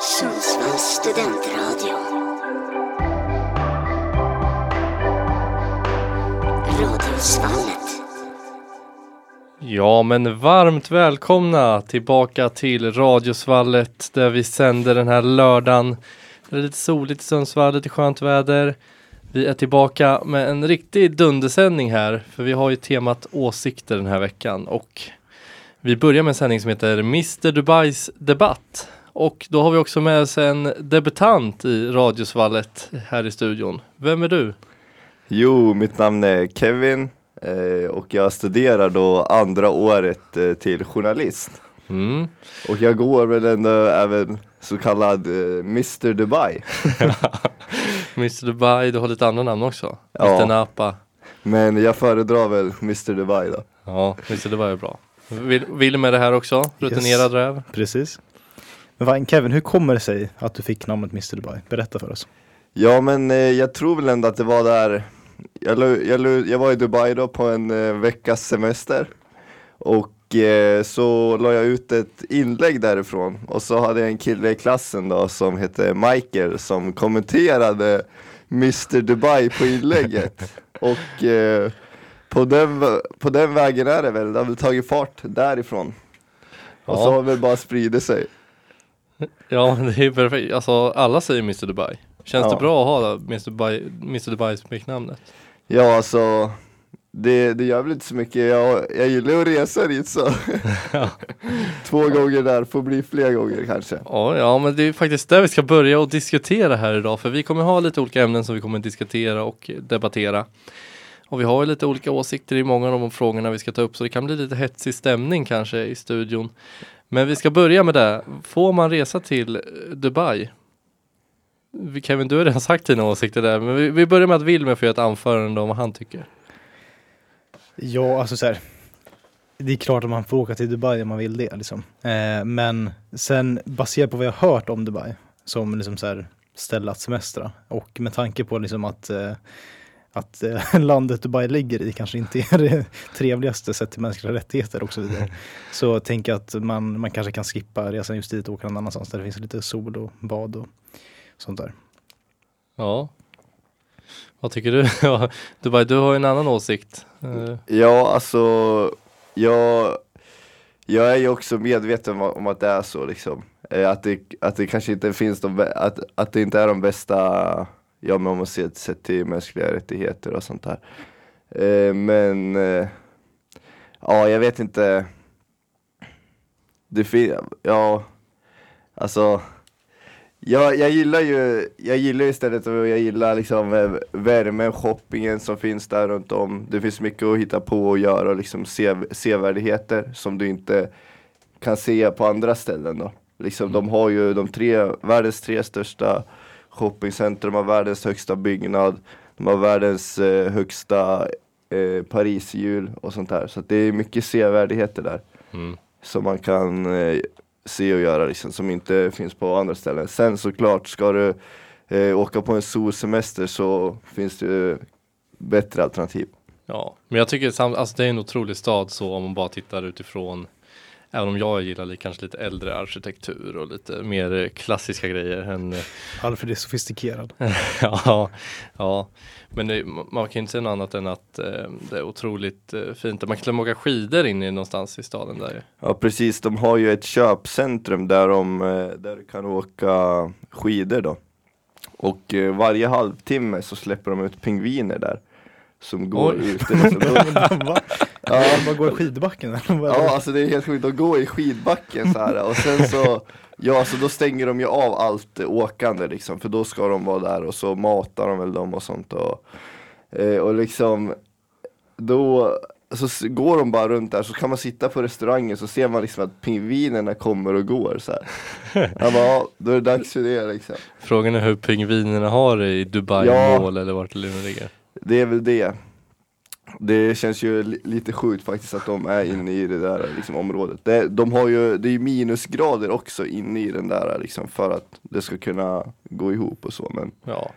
Sundsvalls studentradio. Radiosvallet. Ja, men varmt välkomna tillbaka till Radiosvallet där vi sänder den här lördagen. Det är lite soligt i Sundsvall, lite skönt väder. Vi är tillbaka med en riktig dundersändning här, för vi har ju temat åsikter den här veckan och vi börjar med en sändning som heter Mr Dubais debatt. Och då har vi också med oss en debutant i Radiosvallet här i studion. Vem är du? Jo, mitt namn är Kevin eh, och jag studerar då andra året eh, till journalist. Mm. Och jag går väl ändå även så kallad eh, Mr Dubai. Mr Dubai, du har lite andra namn också. Ja. Mr Napa. Men jag föredrar väl Mr Dubai då. Ja, Mr Dubai är bra. Vill, vill med det här också, rutinerad räv. Precis. Men Kevin, hur kommer det sig att du fick namnet Mr Dubai? Berätta för oss. Ja men eh, jag tror väl ändå att det var där jag, jag, jag var i Dubai då på en eh, veckas semester. Och eh, så la jag ut ett inlägg därifrån. Och så hade jag en kille i klassen då som hette Michael Som kommenterade Mr Dubai på inlägget. Och eh, på, den, på den vägen är det väl, det har väl tagit fart därifrån. Och så har det väl bara spridit sig Ja, men det är perfekt. Alltså alla säger Mr Dubai. Känns Ja. det bra att ha Mr Dubai, Mr Dubai smeknamnet? Ja alltså det, det gör väl inte så mycket, jag, jag gillar att resa dit så Två gånger där, får bli fler gånger kanske Ja, ja, men det är faktiskt där vi ska börja och diskutera här idag. För vi kommer ha lite olika ämnen som vi kommer diskutera och debattera. Och vi har ju lite olika åsikter i många av de frågorna vi ska ta upp. Så det kan bli lite hetsig stämning kanske i studion. Men vi ska börja med det. Får man resa till Dubai? Kevin, du har redan sagt dina åsikter där. Men vi, vi börjar med att Wilmer får göra ett anförande om vad han tycker. Ja, alltså så här. Det är klart att man får åka till Dubai om man vill det. Liksom. Eh, men sen baserat på vad jag har hört om Dubai som liksom så här ställe att semestra och med tanke på liksom att, eh, att eh, landet Dubai ligger i kanske inte är det trevligaste sett till mänskliga rättigheter och så vidare. Så tänker jag att man, man kanske kan skippa resan just dit och åka någon annanstans där det finns lite sol och bad och sånt där. Ja. Vad tycker du? Dubai, du har ju en annan åsikt. Eh, Ja alltså, jag, jag är ju också medveten om, att det är så liksom eh, att, det, att det kanske inte finns de, att, att det inte är de bästa, ja men om man ser sett till mänskliga rättigheter och sånt där eh, Men, eh, ja jag vet inte Det finns, ja, alltså Ja, jag gillar ju, jag gillar ju istället och jag gillar liksom värmen, shoppingen som finns där runt om. Det finns mycket att hitta på och göra och liksom se, sevärdheter som du inte kan se på andra ställen då. Liksom, De har ju de tre, världens tre största shoppingcentrum, de har världens högsta byggnad, de har världens eh, högsta eh, Pariserhjul och sånt där. Så det är mycket sevärdheter där mm. som man kan eh, se och göra liksom, som inte finns på andra ställen. Sen såklart, ska du eh, åka på en solsemester så finns det bättre alternativ. Ja, men jag tycker alltså det är en otrolig stad så om man bara tittar utifrån Även om jag gillar kanske lite äldre arkitektur och lite mer klassiska grejer än eh, Alfred är sofistikerad. Ja, ja. Men det, man kan inte säga något annat än att eh, det är otroligt eh, fint. Man kan till och med åka skidor in i någonstans i staden där. Ja precis, de har ju ett köpcentrum där, de, eh, där du kan åka skidor då. Och eh, varje halvtimme så släpper de ut pingviner där. Som går Oj. ute. Liksom. De, Va? ja, Vad går i skidbacken? eller? Ja alltså det är helt sjukt, de går i skidbacken så här och sen så Ja så då stänger de ju av allt åkande liksom för då ska de vara där och så matar de väl dem och sånt och, eh, och liksom Då så går de bara runt där så kan man sitta på restaurangen så ser man liksom att pingvinerna kommer och går så här. Jag bara, ja, då är det dags för det liksom Frågan är hur pingvinerna har det i Dubai Ja. Mall eller vart det nu ligger. Det är väl det Det känns ju li- lite sjukt faktiskt att de är inne i det där liksom, området det, De har ju, det är ju minusgrader också inne i den där liksom för att det ska kunna gå ihop och så men Ja.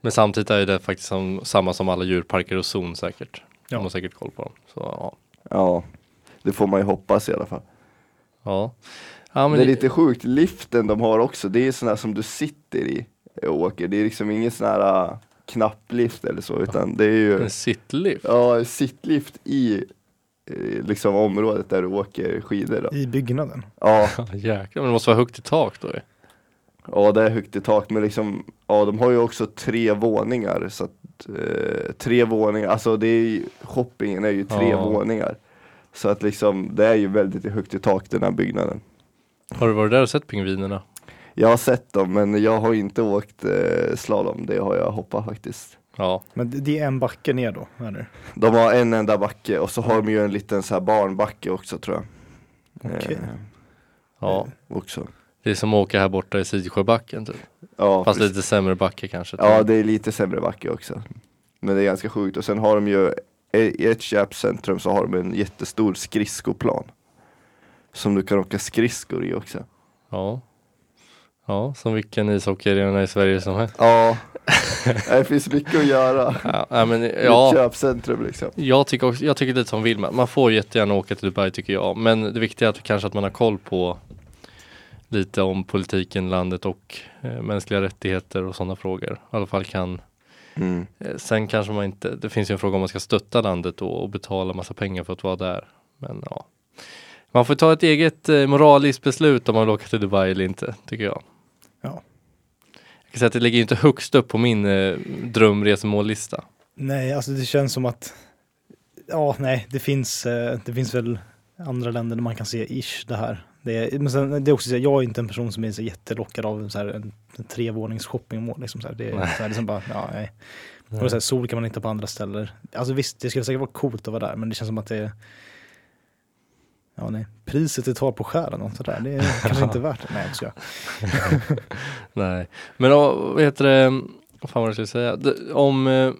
Men samtidigt är det faktiskt som, samma som alla djurparker och zon säkert. Ja. De har säkert koll på dem. Så, ja. Ja, det får man ju hoppas i alla fall Ja. Ja, men det är lite sjukt, liften de har också, det är här som du sitter i och åker. Det är liksom ingen sån här knapplift eller så, utan det är ju en sittlift. ja, sittlift i eh, liksom området där du åker skidor. Då. I byggnaden. Ja, jäklar, men det måste vara högt i tak då ja, det är högt i tak, men liksom, ja, de har ju också tre våningar. Så att, eh, tre våningar, alltså det är ju, shoppingen är ju tre Ja. våningar. Så att liksom, det är ju väldigt högt i tak den här byggnaden. Har du varit där och sett pingvinerna? Jag har sett dem, men jag har inte åkt eh, slalom, det har jag hoppat faktiskt. Ja, Men det- är en backe ner då, eller? De har en enda backe och så har de ju en liten så här barnbacke också tror jag. Okej. Eh, ja. också. Det är som att åka här borta i Sidsjöbacken typ. Ja, Fast precis. lite sämre backe kanske. ja, det är lite sämre backe också. Men det är ganska sjukt. Och sen har de ju, i ett köpcentrum så har de en jättestor skridskoplan. Som du kan åka skridskor i också. Ja. Ja, som vilken ishockeyarena i Sverige som helst. Ja, det finns mycket att göra. Ja, ja, men, I ett ja. köpcentrum liksom. Jag tycker, också, jag tycker lite som Wilma, man får jättegärna åka till Dubai tycker jag. Men det viktiga är att kanske att man har koll på lite om politiken, landet och eh, mänskliga rättigheter och sådana frågor. I alla fall kan Mm. eh, Sen kanske man inte, det finns ju en fråga om man ska stötta landet då och betala massa pengar för att vara där. Men ja. Man får ta ett eget eh, moraliskt beslut om man vill åka till Dubai eller inte, tycker jag. Ja. Jag kan säga att det ligger inte högst upp på min eh, drömresmållista. Nej, alltså det känns som att Ja, nej, det finns, eh, det finns väl andra länder där man kan se ish det här. Det är, men sen, det är också så här, jag är inte en person som är så jättelockad av så här, en, en trevånings shoppingmål. Liksom, så här. Det är Nej. så här, liksom bara, ja, nej. Och så här, sol kan man hitta på andra ställen. Alltså visst, det skulle säkert vara coolt att vara där, men det känns som att det Ja, nej. Priset är tar på själen och sådär. Det är kanske inte värt det. Nej, jag. Nej, men vad heter det, vad fan var det jag skulle säga, om eh,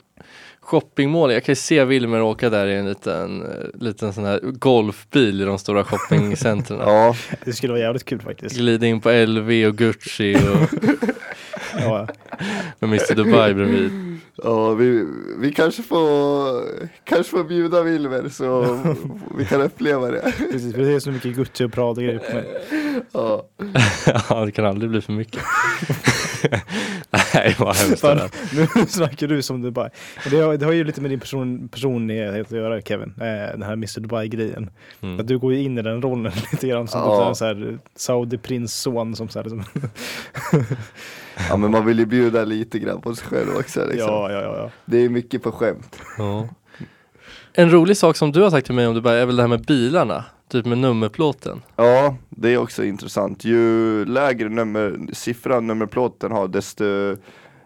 shoppingmål, jag kan ju se Wilmer åka där i en liten, eh, liten sån här golfbil i de stora shoppingcentren. Ja, Det skulle vara jävligt kul faktiskt. Glida in på LV och Gucci och Ja, med Mr Dubai bredvid. Ja vi, vi kanske får, kanske får bjuda Wilmer så vi kan uppleva det. precis. För det är så mycket Gucci och Prada grejer på mig. Ja. ja, det kan aldrig bli för mycket. Nej, vad hemskt det Fan, där. nu snackar du som Dubai. Det har, det har ju lite med din person, personlighet att göra Kevin, eh, den här Mr Dubai-grejen. Mm. Att du går ju in i den rollen lite grann som Ja. en så här Saudi-prins-son som så här, liksom. ja, men man vill ju bjuda lite grann på sig själv också. Liksom. Ja, ja, ja. ja. Det är mycket på skämt. Ja. En rolig sak som du har sagt till mig om Dubai är väl det här med bilarna, typ med nummerplåten. Ja, det är också intressant. Ju lägre nummer, siffra nummerplåten har, desto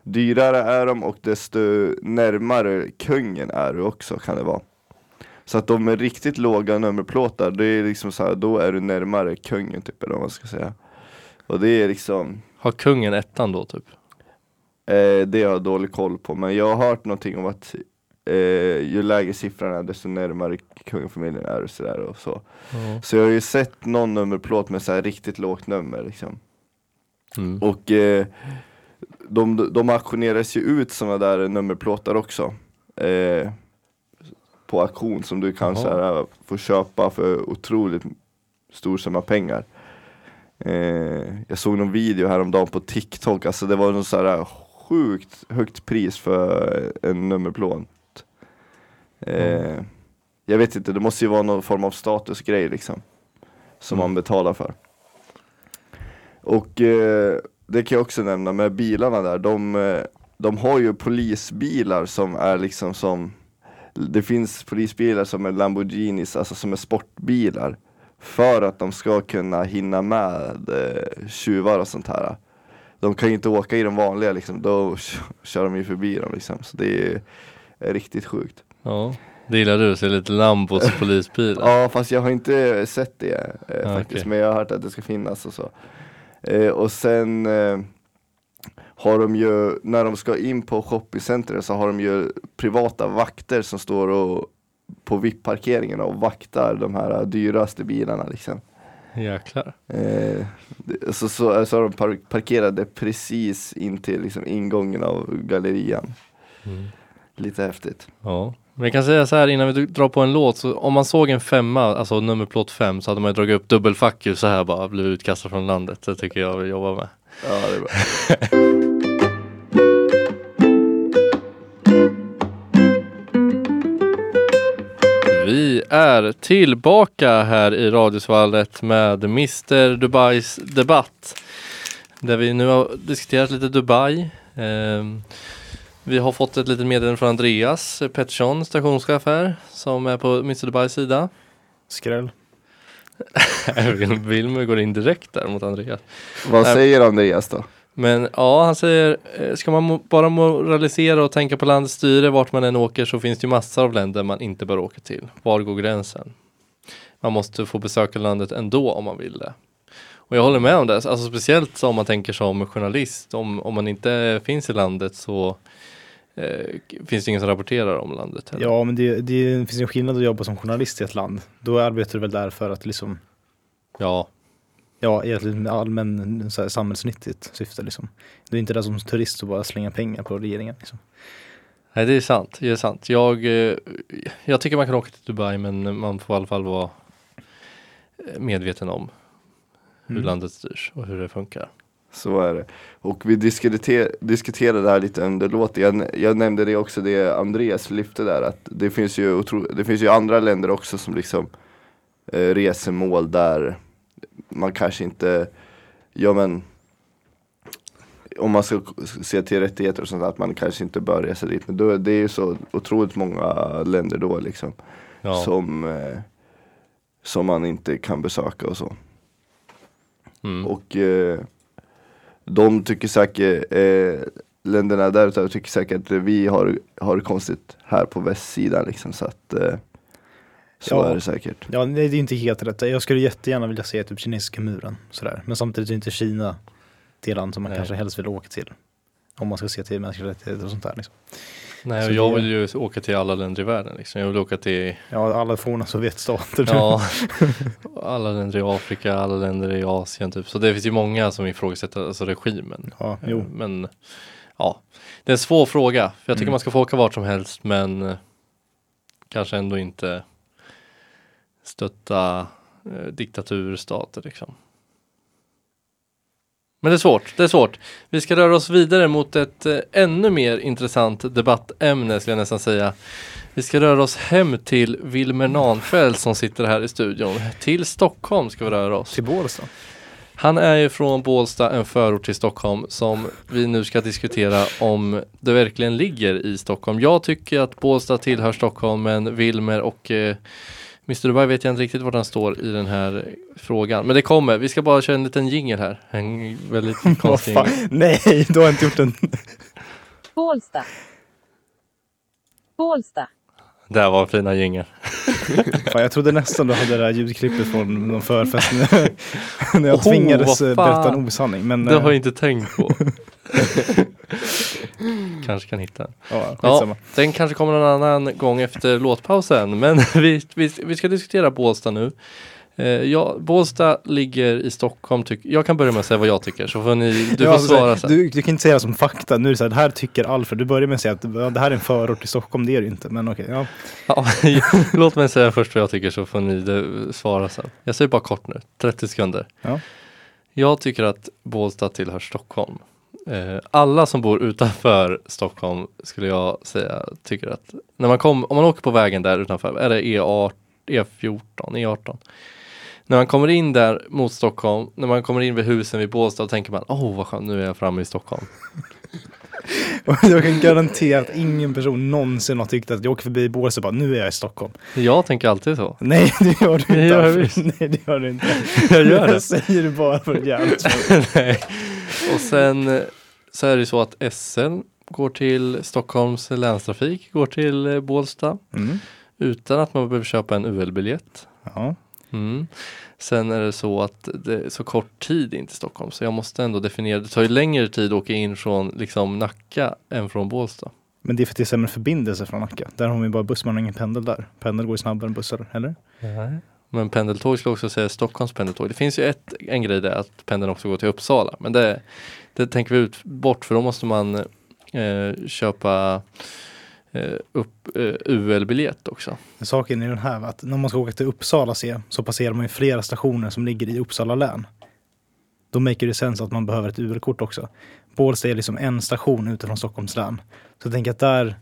dyrare är de och desto närmare kungen är du också kan det vara. Så att de med riktigt låga nummerplåtar, det är liksom så här, då är du närmare kungen typ eller vad man ska säga. Och det är liksom, Har kungen ettan då typ? eh, det har jag dålig koll på, men jag har hört någonting om att eh, ju lägre siffran är desto närmare kungafamiljen är och sådär och så. Ja. Så jag har ju sett någon nummerplåt med så här riktigt lågt nummer liksom. Mm. Och eh, de, de auktioneras ju ut sådana där nummerplåtar också. Eh, på auktion som du kan här, få köpa för otroligt stor summa pengar. Eh, jag såg någon video häromdagen på TikTok, alltså det var något så här sjukt högt pris för en nummerplåt. Eh, Jag vet inte, det måste ju vara någon form av statusgrej liksom. Som Mm. man betalar för. Och eh, det kan jag också nämna med bilarna där, de, eh, de har ju polisbilar som är liksom som Det finns polisbilar som är Lamborghinis, alltså som är sportbilar För att de ska kunna hinna med eh, tjuvar och sånt här De kan ju inte åka i de vanliga liksom, då kör de ju förbi dem liksom Så det är, är riktigt sjukt Ja, det gillar du, så lite Lambos polisbilar. Ja fast jag har inte sett det eh, Ah, faktiskt okej. men jag har hört att det ska finnas och så eh, Och sen eh, har de ju, när de ska in på shoppingcentret så har de ju privata vakter som står och på VIP-parkeringarna och vaktar de här dyraste bilarna liksom Jäklar. eh, så, så, så har de par- parkerade precis in till liksom ingången av gallerian Mm. Lite häftigt Ja, Men jag kan säga så här innan vi drar på en låt, så om man såg en femma, alltså nummerplåt fem, så hade man ju dragit upp dubbel fuck you så här bara, blivit utkastad från landet. Det tycker jag vi jobbar med. Ja, det är bra. Vi är tillbaka här i Radiosvallet med Mr Dubais debatt. Där vi nu har diskuterat lite Dubai. Ehm, vi har fått ett litet meddelande från Andreas Pettersson, stationschef här, som är på Mr Dubais sida. Skräll. Wilmer går in direkt där mot Andreas. Vad Nej. säger Andreas då? Men ja, han säger, eh, ska man mo- bara moralisera och tänka på landets styre vart man än åker så finns det ju massor av länder man inte bör åka till. Var går gränsen? Man måste få besöka landet ändå om man vill det. Och jag håller med om det, alltså speciellt om man tänker som journalist. Om, om man inte finns i landet så finns det ingen som rapporterar om landet. heller. Ja, men det, det finns en skillnad att jobba som journalist i ett land. Då arbetar du väl där för att liksom, ja, ja, liksom allmän så här, samhällsnyttigt syfte liksom. Du är inte där som turist och bara slänga pengar på regeringen liksom. Nej det är sant, det är sant. Jag, eh, jag tycker man kan åka till Dubai men man får i alla fall vara eh, medveten om hur Mm. landet styrs och hur det funkar. Så är det. Och vi diskuter, diskuterade det här lite under låten. Jag, jag nämnde det också, det Andreas lyfte där, att det finns ju, otro, det finns ju andra länder också som liksom eh, resemål där man kanske inte, ja men om man ska se till rättigheter och sånt att man kanske inte bör resa dit. Men då, det är ju så otroligt många länder då liksom Ja. som, eh, som man inte kan besöka och så. Mm. Och eh, de tycker säkert, eh, länderna där ute tycker säkert att vi har, har det konstigt här på västsidan liksom så att eh, så Ja. är det säkert. Ja, det är ju inte helt rätt. Jag skulle jättegärna vilja se typ kinesiska muren sådär. Men samtidigt är inte Kina det land som man Nej. kanske helst vill åka till. Om man ska se till mänskliga rättigheter och sånt där liksom. Nej, och jag vill ju åka till alla länder i världen. Liksom. Jag vill åka till Ja, alla forna Sovjetstater. ja, alla länder i Afrika, alla länder i Asien typ. Så det finns ju många som ifrågasätter alltså regimen. ja jo. Men ja, det är en svår fråga. För jag tycker Mm. man ska få åka vart som helst men eh, kanske ändå inte stötta eh, diktaturstater liksom. Men det är svårt, det är svårt. Vi ska röra oss vidare mot ett eh, ännu mer intressant debattämne skulle jag nästan säga. Vi ska röra oss hem till Wilmer Nanfeld som sitter här i studion. Till Stockholm ska vi röra oss. Till Bålsta. Han är ju från Bålsta, en förort till Stockholm som vi nu ska diskutera om det verkligen ligger i Stockholm. Jag tycker att Bålsta tillhör Stockholm men Wilmer och eh, Mr Dubai vet jag inte riktigt var han står i den här frågan. Men det kommer, vi ska bara köra en liten jingel här. En väldigt konstig jingle. Nej, du har inte gjort en... Bålsta. Bålsta. Där var fina jingel. Jag trodde nästan du hade det där ljudklippet från någon förfest när, jag Oh, tvingades eh, berätta en osanning. Men, Det har eh, jag inte tänkt på. Kanske kan hitta den. ja, Ja, den kanske kommer någon annan gång efter låtpausen. Men vi, vi, vi ska diskutera Bålsta nu. Eh, ja, Bålsta ligger i Stockholm. Tyck, jag kan börja med att säga vad jag tycker så får ni, du får alltså, svara sen. Du, du kan inte säga det som fakta. Nu så här, det här tycker Alfred. Du börjar med att säga att ja, det här är en förort till Stockholm. Det är det inte. Men okej, ja. Ja, låt mig säga först vad jag tycker så får ni det, svara sen. Jag säger bara kort nu, 30 sekunder. Ja. Jag tycker att Bålsta tillhör Stockholm. Eh, alla som bor utanför Stockholm skulle jag säga tycker att när man kom, om man åker på vägen där utanför, är det E18, E14, E18. När man kommer in där mot Stockholm, när man kommer in vid husen vid Bålsta, då tänker man åh vad skönt, nu är jag framme i Stockholm. Jag kan garantera att ingen person någonsin har tyckt att jag åker förbi Bålsta och bara nu är jag i Stockholm. Jag tänker alltid så. Nej, det gör du inte. gör jag visst. Nej, det gör du inte. Jag gör det. Jag säger det bara för att jävligt. Nej. Och sen eh, så är det så att SL går till Stockholms länstrafik, går till eh, Bålsta Mm. utan att man behöver köpa en UL-biljett. Ja. Mm. Sen är det så att det är så kort tid in till Stockholm så jag måste ändå definiera, det tar ju längre tid att åka in från liksom Nacka än från Bålsta. Men det är för att det är sämre förbindelse från Nacka. Där har ju bara buss, man har ingen pendel där. Pendel går ju snabbare än bussar, eller? Men pendeltåg skulle också säga Stockholms pendeltåg. Det finns ju ett, en grej där att pendeln också går till Uppsala. Men det, det tänker vi ut bort för då måste man eh, köpa eh, upp, eh, UL-biljett också. Saken är den här att när man ska åka till Uppsala se så passerar man ju flera stationer som ligger i Uppsala län. Då maker det sens att man behöver ett UL-kort också. Bålsta är liksom en station utifrån Stockholms län. Så jag tänker att där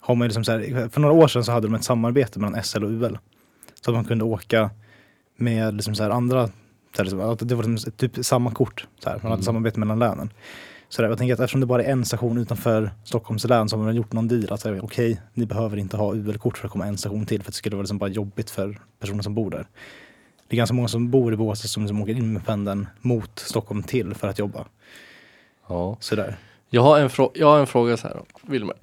har man ju liksom så här, för några år sedan så hade de ett samarbete mellan SL och UL. Så att man kunde åka med liksom så här andra, så här liksom, det var liksom typ samma kort. Så här. Man hade Mm. samarbete mellan länen. Så där, jag tänker att eftersom det bara är en station utanför Stockholms län så har man gjort någon deal att okej, ni behöver inte ha UL-kort för att komma en station till för det skulle vara liksom bara jobbigt för personer som bor där. Det är ganska många som bor i Båstad som liksom åker in med pendeln mot Stockholm till för att jobba. Ja. Sådär. Jag har en, frå- jag har en fråga så här Wilmer.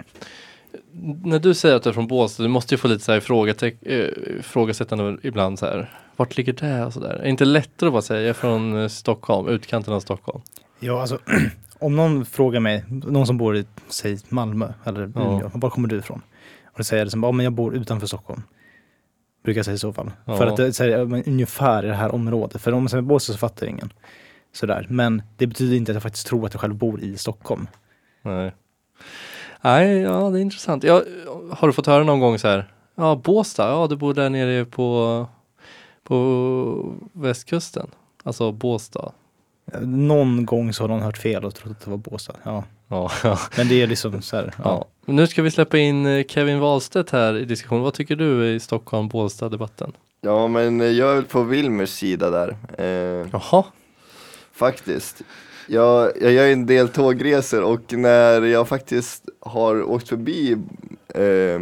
När du säger att du är från Båstad, du måste ju få lite så här ifrågasätt- eh, ifrågasättande ibland så här. Vart ligger det och så där? Är det inte lättare att bara säga jag är från eh, Stockholm, utkanten av Stockholm? Ja, alltså om någon frågar mig, någon som bor i, säg Malmö eller. Umeå, var kommer du ifrån? Och då säger jag liksom, ja men jag bor utanför Stockholm. Brukar jag säga i så fall. Ja. För att det säger men ungefär i det här området. För om man säger Båstad så fattar ingen. Sådär. Men det betyder inte att jag faktiskt tror att jag själv bor i Stockholm. Nej. Nej, ja det är intressant. Jag, har du fått höra någon gång så här? Ja, Båstad, ja du bor där nere på, på västkusten. Alltså Båstad. Någon gång så har någon hört fel och trott att det var Båstad. Ja. Ja, ja. Men det är liksom så här, ja. ja. Nu ska vi släppa in eh, Kevin Wahlstedt här i diskussion. Vad tycker du i Stockholm Båstad debatten? Ja men jag är väl på Wilmers sida där. Eh, Jaha, Faktiskt. Jag, jag gör en del tågresor och när jag faktiskt har åkt förbi eh,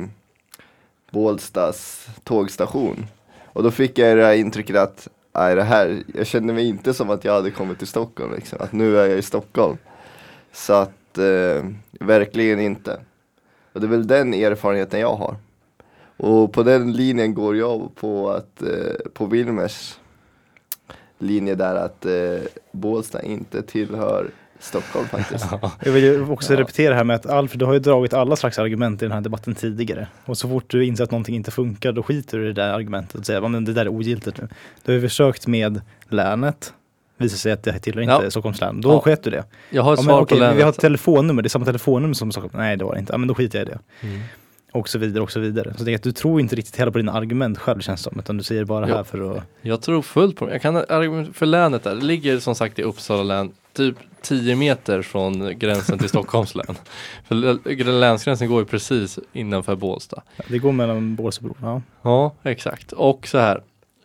Bålstas tågstation och då fick jag det här intrycket att nej, det här, jag kände mig inte som att jag hade kommit till Stockholm liksom, att nu är jag i Stockholm. Så att eh, verkligen inte. Och det är väl den erfarenheten jag har. Och på den linjen går jag på att eh, på Wilmers linje där att eh, Bålsta inte tillhör Stockholm faktiskt. Jag vill ju också Ja. repetera här med att Alfred, du har ju dragit alla slags argument i den här debatten tidigare. Och så fort du inser att någonting inte funkar, då skiter du i det där argumentet och säger att det där är ogiltigt nu. Du har ju försökt med länet, visar sig att det tillhör inte Ja. Stockholms län. Då Ja. sket du det. jag har ett Ja, men svar okej, på länet. Vi har ett telefonnummer, det är samma telefonnummer som Stockholm. Nej, det var det inte. Ja, men då skiter jag i det. Mm. Och så vidare och så vidare. Så att du tror inte riktigt heller på dina argument själv känns det som, utan du säger bara Ja. här för att... Jag tror fullt på det. Jag kan argument för länet där. Det ligger som sagt i Uppsala län typ 10 meter från gränsen till Stockholms län. För lä- länsgränsen går ju precis innanför Bålsta. Det går mellan Bålsta Bro. Ja. Ja, exakt. Och så här.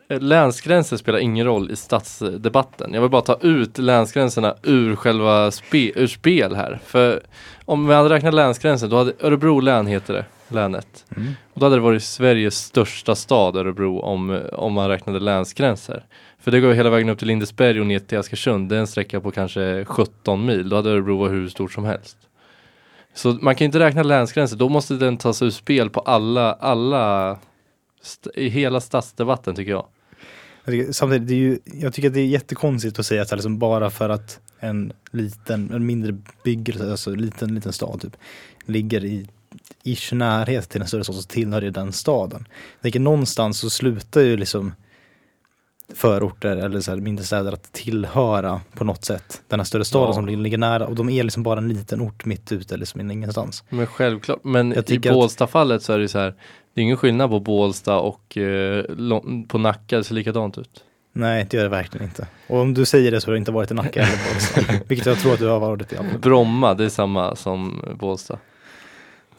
eh, Länsgränser spelar ingen roll i stadsdebatten. Jag vill bara ta ut länsgränserna ur själva spe, ur spel här. För om vi hade räknat länsgränser, då hade Örebro län heter det, länet. Mm. Och då hade det varit Sveriges största stad, Örebro, om, om man räknade länsgränser. För det går hela vägen upp till Lindesberg och ner till Askersund. Det är en sträcka på kanske 17 mil. Då hade Örebro varit hur stort som helst. Så man kan inte räkna länsgränser. Då måste den tas ur spel på alla, alla i hela stadsdebatten tycker jag. Jag tycker, samtidigt, det är ju, jag tycker att det är jättekonstigt att säga att liksom bara för att en liten, en mindre byggnad, alltså en liten, liten stad typ, ligger i ish närhet till en större stad så tillhör det den staden. Jag tänker någonstans så slutar ju liksom förorter eller så mindre städer att tillhöra på något sätt den här större staden Ja. som ligger nära och de är liksom bara en liten ort mitt ute liksom ingenstans. Men självklart, men i Bålsta-fallet så är det så här. Det är ingen skillnad på Bålsta och eh, på Nacka, det ser likadant ut. Nej, det gör det verkligen inte. Och om du säger det så har du inte varit i Nacka eller Bålsta. Vilket jag tror att du har varit i alla. Bromma, det är samma som Bålsta.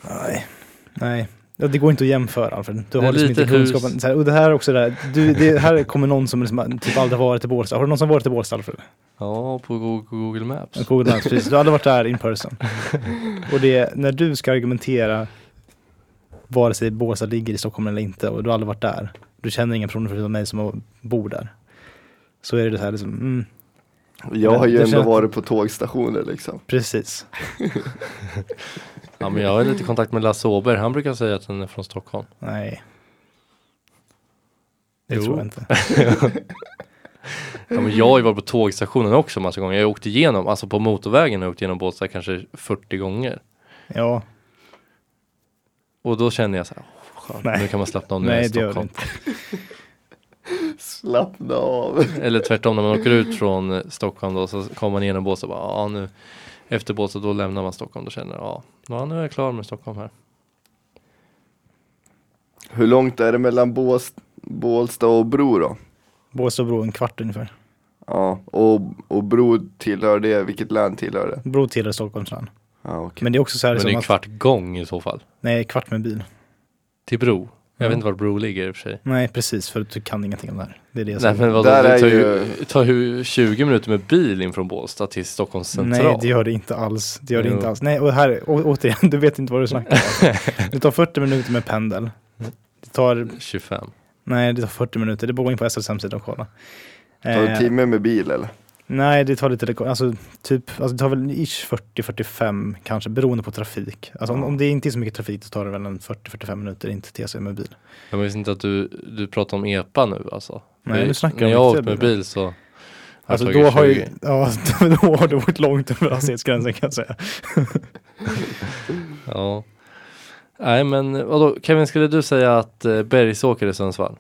Nej. Nej. Det går inte att jämföra Alfred. Du har liksom inte hus. kunskapen. Här, och det här är också där, du, det här kommer någon som liksom, typ aldrig varit i Bålsta. Har du någon som varit i Bålsta Alfred? Ja, på Go- Google Maps. Google Maps, precis. Du har aldrig varit där in person. Och det, när du ska argumentera vare sig Bålsta ligger i Stockholm eller inte och du har aldrig varit där. Du känner ingen personer förutom mig som bor där. Så är det så här liksom, mm, Jag har ju Det ändå känns- varit på tågstationer liksom. precis. Ja, men jag har lite kontakt med Lasse Åberg. Han brukar säga att han är från Stockholm. Nej. Det Jo. tror jag inte. Ja, men jag har ju varit på tågstationen också massa gånger. Jag har åkt igenom, alltså på motorvägen har jag åkt igenom Bålsta kanske 40 gånger. Ja, Och då känner jag så här, "Åh, skönt, Nej. nu kan man slappna av nu är jag i nej det gör det Stockholm. Slappna av. Eller tvärtom, när man åker ut från eh, Stockholm då så kommer man igenom Bålsta och bara, ja nu efter Bålsta då lämnar man Stockholm. Då känner jag, ja, nu är jag klar med Stockholm här. Hur långt är det mellan Bås, Bålsta och Bro då? Båstad och Bro en kvart ungefär. Ja, och, och Bro tillhör det, vilket län tillhör det? Bro tillhör Stockholms län. Ja, okej. Men det är också så här Men det är en kvart gång i så fall. nej kvart med bil. Till Bro. Jag Ja. vet inte var Bro ligger i och för sig. Nej precis, för du kan ingenting om det här. Det är det jag Nej säger. men vadå, Där det är tar ju, ju- tar ju 20 minuter med bil in från Båstad till Stockholms central. Nej, det gör det inte alls. Det gör det Jo. inte alls. Nej, och här, å, återigen, du vet inte vad du snackar om. Det tar 40 minuter med pendel. Det tar, 25. nej, det tar 40 minuter. Det är bara att gå in på SLs hemsida och kolla. Tar det Eh, timme med bil eller? Nej, det tar lite, alltså typ, alltså det tar väl ish 40-45 kanske, beroende på trafik. Alltså om, om det inte är så mycket trafik så tar det väl en 40-45 minuter in till TC med bil. Jag visste inte att du, du pratar om EPA nu alltså. Nej, nu snackar När jag har åkt med bil så Alltså då har, ju, 20. ja, då har du varit långt över hastighetsgränsen kan jag säga. Ja. Nej men vadå, Kevin skulle du säga att eh, Bergsåker är Sundsvall?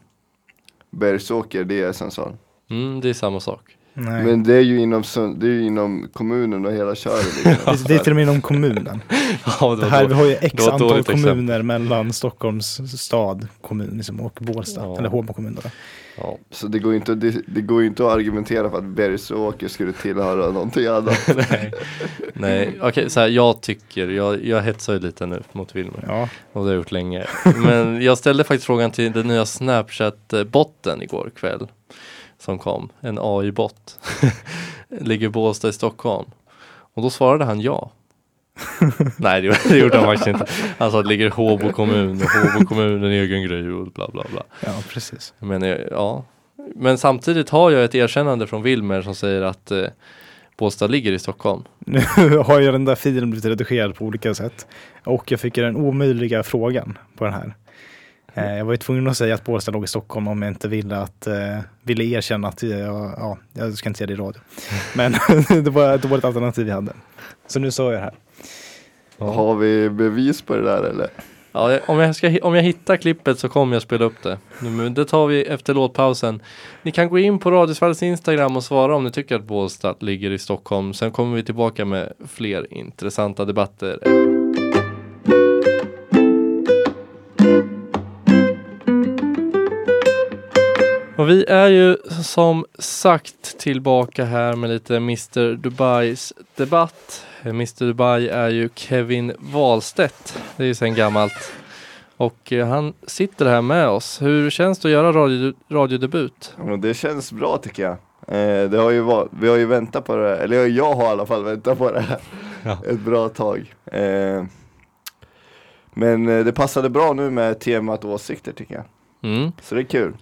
Bergsåker, det är Sundsvall. Mm, det är samma sak. Nej. Men det är ju inom, det är ju inom kommunen och hela köret. Liksom. det, det är till och med inom kommunen. Ja, Det här, vi har ju x det antal dåligt exempel. kommuner mellan Stockholms stad kommun liksom, och Bålsta, Ja. eller Håbo kommun. Då. ja. Så det går, inte, att- det, det går inte att argumentera för att Bergsåker skulle tillhöra någonting annat. Nej, Nej. okej så här, jag tycker, jag, jag hetsar ju lite nu mot Wilmer. Ja. Och det har jag gjort länge. Men jag ställde faktiskt frågan till den nya Snapchat-botten igår kväll. Som kom, en AI-bot. Ligger Båstad i Stockholm? Och då svarade han ja. Nej det, gjorde han faktiskt inte. Han sa att det ligger Håbo kommun och Håbo kommun är en egen grej och bla bla bla. ja, precis. Men eh, ja. Men samtidigt har jag ett erkännande från Wilmer som säger att eh, Båstad ligger i Stockholm. Nu har ju den där filen blivit redigerad på olika sätt. Och jag fick den omöjliga frågan på den här. Eh, jag var ju tvungen att säga att Bålsta låg i Stockholm om jag inte ville, att, eh, ville erkänna att jag, ja, jag ska inte säga det i radio. Men det var ett dåligt alternativ jag hade. Så nu sa jag det här. Har vi bevis på det där eller? Ja, om, jag ska, om jag hittar klippet så kommer jag spela upp det. Men det tar vi efter låtpausen. Ni kan gå in på Radiosvalls Instagram och svara om ni tycker att Bålsta ligger i Stockholm. Sen kommer vi tillbaka med fler intressanta debatter. Och vi är ju som sagt tillbaka här med lite Mr Dubais debatt. Mr Dubai är ju Kevin Wahlstedt. Det är ju sen gammalt. Och eh, han sitter här med oss. Hur känns det att göra radio, radiodebut? Ja, det känns bra tycker jag. Eh, det har ju varit, vi har ju väntat på det, eller jag har i alla fall väntat på det här Ja. ett bra tag. Eh, men eh, det passade bra nu med temat åsikter tycker jag. Mm. Så det är kul.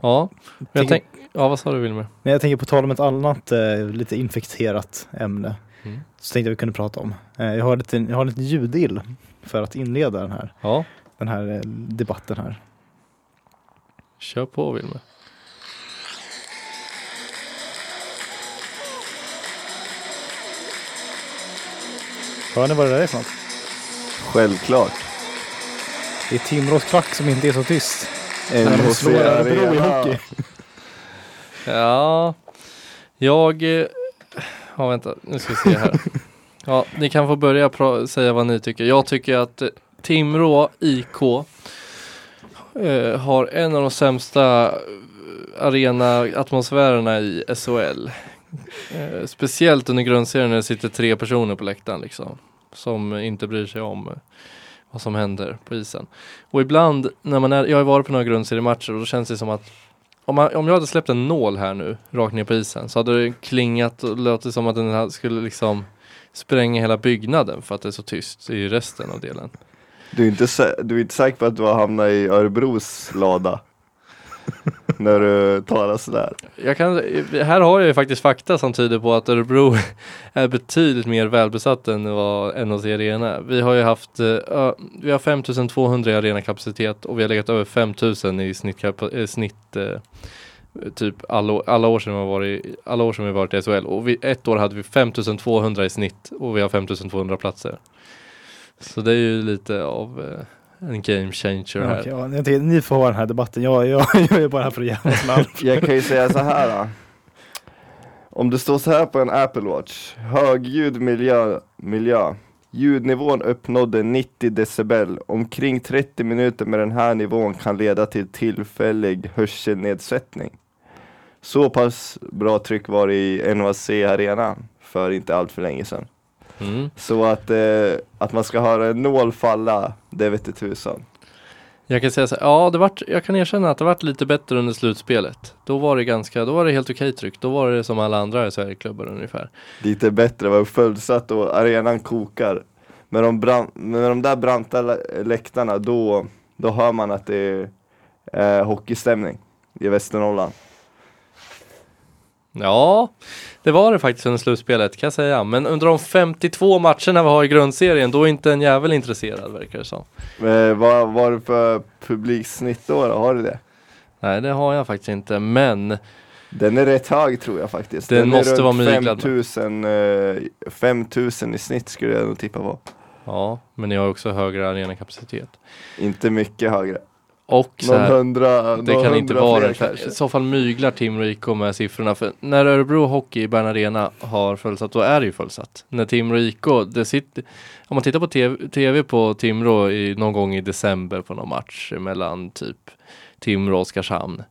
Ja, jag Tänk- tänk, ja, vad sa du Wilmer? Men jag tänker på tal om ett annat eh, lite infekterat ämne. Mm. Så tänkte jag vi kunde prata om. Eh, jag har lite, jag har lite ljudill för att inleda den här, Ja, den här eh, debatten här. kör på Wilmer. Hör ni vad det där är för något? Självklart. Det är Timrås klack som inte är så tyst. En När slår Örebro i hockey. Ja, jag... eh, Ja, vänta, nu ska vi se här. Ja, ni kan få börja säga vad ni tycker. Jag tycker att eh, Timrå IK eh, har en av de sämsta eh, arena-atmosfärerna i SHL. Eh, speciellt under grundserien när det sitter tre personer på läktaren liksom. Som inte bryr sig om eh, vad som händer på isen. Och ibland när man är, jag har varit på några grundseriematcher och då känns det som att om, man, om jag hade släppt en nål här nu, rakt ner på isen, så hade det klingat och låtit som att den här skulle liksom spränga hela byggnaden för att det är så tyst i resten av delen. Du är, inte, sä- du är inte säker på att du har hamnat i Örebros lada? När du talar sådär. Jag kan, här har jag ju faktiskt fakta som tyder på att Örebro är betydligt mer välbesatt än vad NHC Arena är. Vi har ju haft, uh, vi har 5200 i arenakapacitet och vi har legat över 5000 i eh, snitt, snitt uh, typ alla, alla, år sedan vi har varit, alla år sedan vi varit i SHL. Och vi, ett år hade vi 5200 i snitt och vi har 5200 platser. Så det är ju lite av en game changer här. Okej, ja, jag ni får ha den här debatten. Jag, jag, jag är bara här för att jävlas med allt. Jag kan ju säga så här. Då. Om det står så här på en Apple Watch. Högljudd miljö, miljö Ljudnivån uppnådde 90 decibel. Omkring 30 minuter med den här nivån kan leda till tillfällig hörselnedsättning. Så pass bra tryck var det i NHC arenan för inte allt för länge sedan. Mm. Så att, eh, att man ska höra en nål falla, det vete tusan. Jag kan säga så här, ja det vart, jag kan erkänna att det vart lite bättre under slutspelet. Då var det ganska, då var det helt okej tryck. Då var det som alla andra i Sverigeklubbar ungefär. Lite bättre, var fullsatt och arenan kokar. Med de, bran- med de där branta lä- läktarna, då, då hör man att det är eh, hockeystämning i Västernorrland. Ja, det var det faktiskt under slutspelet kan jag säga. Men under de 52 matcherna vi har i grundserien, då är inte en jävel intresserad verkar det som. Eh, vad var det för publiksnitt då? då? Har du det? Nej, det har jag faktiskt inte, men Den är rätt hög tror jag faktiskt. Den är måste vara myglad. 5000, eh, 5000 i snitt skulle jag nog tippa på. ja, men jag har också högre arenakapacitet. Inte mycket högre. Och så här, hundra, det kan inte vara kanske. I så fall myglar Timrå IK med siffrorna. För när Örebro Hockey i Bern Arena har fullsatt, då är det ju fullsatt. När Timrå IK, det sitter, om man tittar på TV, TV på Timrå i, någon gång i december på någon match mellan typ Timrå och Oskarshamn.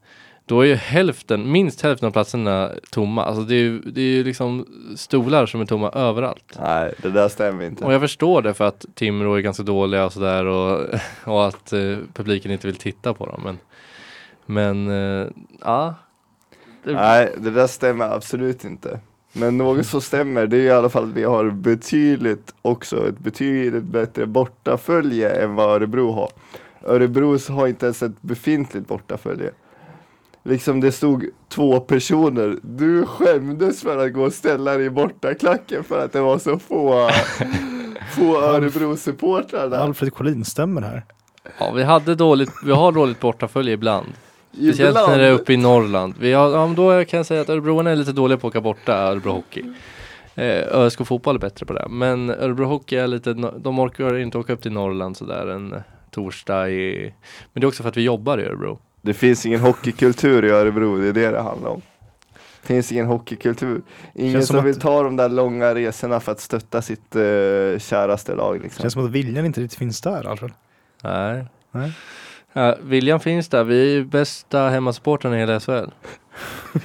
Då är ju hälften, minst hälften av platserna tomma. Alltså det är ju det är ju liksom stolar som är tomma överallt. Nej, det där stämmer inte. Och jag förstår det för att Timrå är ganska dåliga och sådär och, och att eh, publiken inte vill titta på dem. Men, men eh, ja. Det, Nej, det där stämmer absolut inte. Men något som stämmer, det är i alla fall att vi har betydligt också ett betydligt bättre bortafölje än vad Örebro har. Örebro har inte ens ett befintligt bortafölje. Liksom det stod två personer, du skämdes för att gå och ställa dig i bortaklacken för att det var så få, få Örebro-supportrar där. Alfred Collin stämmer här. ja, vi hade dåligt, vi har dåligt bortafölje ibland. Speciellt när det är uppe i Norrland. Vi har, ja, då kan jag säga att Örebroarna är lite dåliga på att åka borta, Örebro Hockey. Eh, ÖSK Fotboll är bättre på det. Men Örebro Hockey är lite, de orkar inte åka upp till Norrland sådär en torsdag i, men det är också för att vi jobbar i Örebro. Det finns ingen hockeykultur i Örebro, det är det det handlar om. Det finns ingen hockeykultur. Ingen Känns som som att- vill ta de där långa resorna för att stötta sitt uh, käraste lag liksom. Känns som att viljan inte riktigt finns där Alfred. Nej. Nej. Ja, viljan finns där, vi är ju bästa hemmasupportrarna i hela SHL.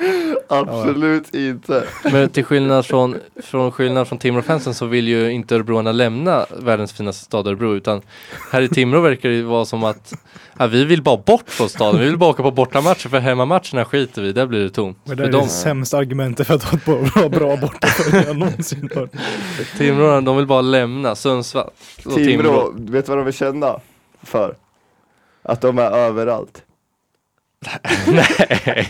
Absolut inte. Men till skillnad från, från skillnad från Timrå-fansen så vill ju inte Örebroarna lämna världens finaste stad Örebro utan här i Timrå verkar det vara som att ja, vi vill bara bort från staden, vi vill bara åka på bortamatcher för hemmamatcherna skiter vi, där blir det tomt. Men det är de, det sämsta argumentet för att ha ett bra, bra bortafölje jag någonsin hört. Timrå, de vill bara lämna Sundsvall Timrå, vet du vad de är kända för? Att de är överallt. Nej,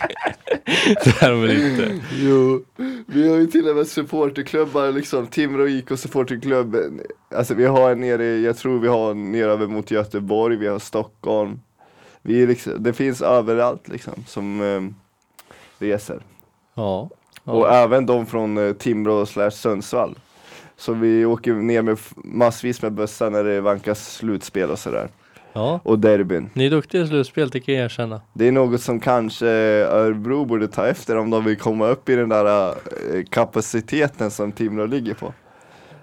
det är de väl inte. Jo, vi har ju till och med supporterklubbar liksom, Timrå IK supporterklubb. Alltså vi har en nere, jag tror vi har nere över mot Göteborg, vi har Stockholm. Vi liksom, det finns överallt liksom som um, reser. Ja. Och ja. även de från uh, Timrå slash Sundsvall. Så vi åker ner med massvis med bussar när det vankas slutspel och sådär. Ja. Och derbyn. Ni är duktiga i slutspel, det kan jag erkänna. Det är något som kanske Örebro borde ta efter om de vill komma upp i den där eh, kapaciteten som Timrå ligger på.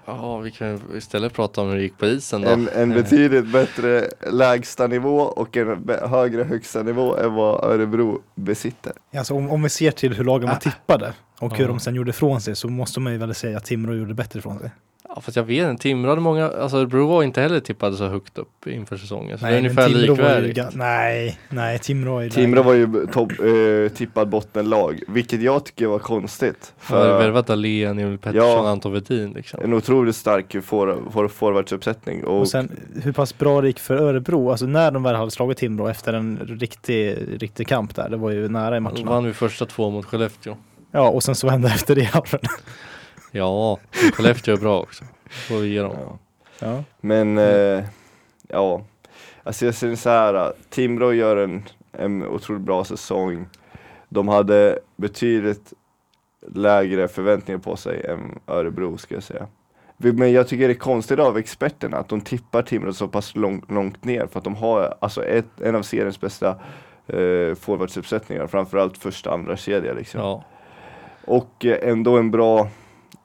Ja, vi kan istället prata om hur det gick på isen då. En, en betydligt bättre lägsta nivå och en högre högsta nivå än vad Örebro besitter. Alltså om, om vi ser till hur lagen var tippade och hur Ja. de sen gjorde ifrån sig så måste man ju väl säga att Timrå gjorde bättre ifrån sig. Ja, fast jag vet inte, Timrå hade många, alltså Örebro var inte heller tippade så högt upp inför säsongen. Så det är ungefär likvärdigt. Nej, nej, Timrå är ju Timrå var ju topp, eh, tippad bottenlag, vilket jag tycker var konstigt. För För värvat Dahlén, Emil Pettersson, Ja. Anton Wedin liksom. en otroligt stark for, for, forwardsuppsättning. Och, Och sen hur pass bra det gick för Örebro, alltså när de väl hade slagit Timrå efter en riktig, riktig kamp där, det var ju nära i Då matcherna. vann vi första två mot Skellefteå. Ja, och sen så hände efter det Alfred. Ja, Skellefteå är bra också. Får vi ge dem. ja. Ja. Men eh, ja, alltså jag ser så här. Timrå gör en, en otroligt bra säsong. De hade betydligt lägre förväntningar på sig än Örebro ska jag säga. Men jag tycker det är konstigt av experterna att de tippar Timrå så pass långt, långt ner för att de har alltså ett, en av seriens bästa eh, forwardsuppsättningar, framförallt första andra kedja liksom. Ja. Och eh, ändå en bra,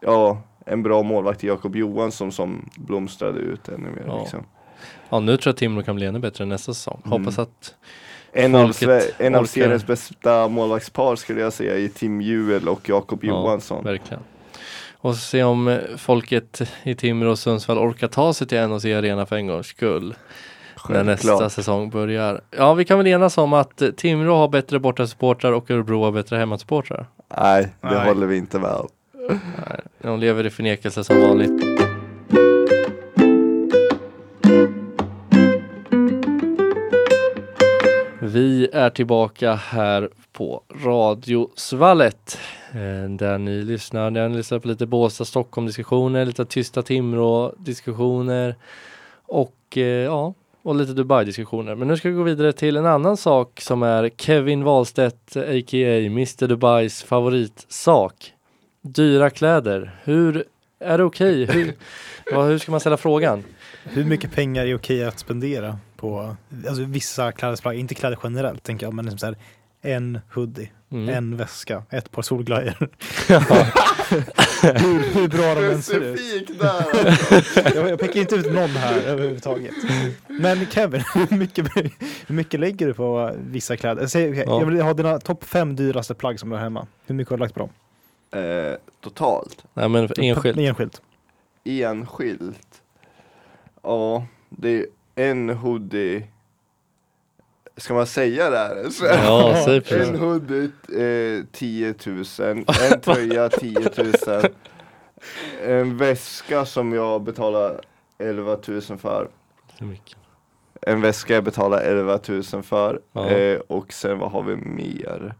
ja, en bra målvakt i Jakob Johansson som blomstrade ut ännu mer. Ja. Liksom. Ja, nu tror jag Timrå kan bli ännu bättre nästa säsong. Mm. Hoppas att En av, en av seriens bästa målvaktspar skulle jag säga i Tim Juel och Jakob Ja, Johansson. Verkligen. Och se om eh, folket i Timrå och Sundsvall orkar ta sig till NOC Arena för en gångs skull. När nästa Självklart. säsong börjar. Ja, vi kan väl enas om att Timrå har bättre bortasupportrar och Örebro har bättre hemmasupportrar. Nej, det Nej. håller vi inte med om. Nej, De lever i förnekelse som vanligt. Vi är tillbaka här på Radiosvallet. Eh, där ni lyssnar, där ni lyssnar på lite Båstad Stockholm diskussioner, lite tysta Timrå diskussioner och eh, ja, och lite Dubai diskussioner. Men nu ska vi gå vidare till en annan sak som är Kevin Wahlstedt, a.k.a. Mr Dubais favoritsak. Dyra kläder. Hur är det okej? Hur, vad- hur ska man ställa frågan? Hur mycket pengar är okej att spendera på alltså, vissa klädesplagg? Inte kläder generellt tänker jag, men liksom så här, en hoodie, Mm. en väska, ett par solglajjor. Hur, hur bra de än ser ut. Där! Jag, jag pekar inte ut någon här överhuvudtaget. Men Kevin, hur mycket, hur mycket lägger du på vissa kläder? Säg, okej, Ja. Jag vill ha dina topp fem dyraste plagg som du har hemma. Hur mycket har du lagt på dem? Eh, totalt, Nej men enskilt. Enskilt. enskilt. Ja, det är en hoodie. Ska man säga det här? Så- Ja, säg En precis. hoodie eh, 10 000, en tröja 10 000, en väska som jag betalar 11 000 för. Så mycket. En väska jag betalar 11 000 för Ja. eh, och sen vad har vi mer?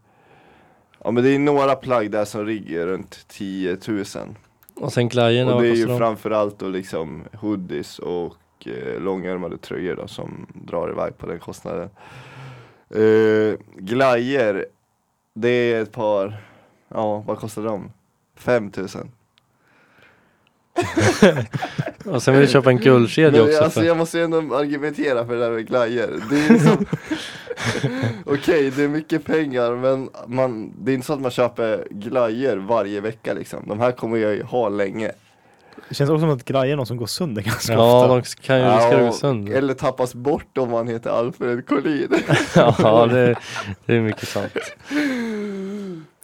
Ja men det är några plagg där som ligger runt 10 000 Och sen glajjorna, Och det är ju framförallt då liksom hoodies och eh, långärmade tröjor då som drar iväg på den kostnaden. Eh, glajer, det är ett par, ja vad kostar de? 5000 Och sen vill du köpa en guldkedja också. alltså För... jag måste ju ändå argumentera för det där med. Det är liksom Okej, det är mycket pengar men man, det är inte så att man köper glajer varje vecka liksom. De här kommer jag ju ha länge. Det känns också som att grejer är någon som går sönder ganska Ja, ofta. de kan ju riskera att gå Ja, sönder. Eller tappas bort om man heter Alfred Collin. Ja, det, det är mycket sant.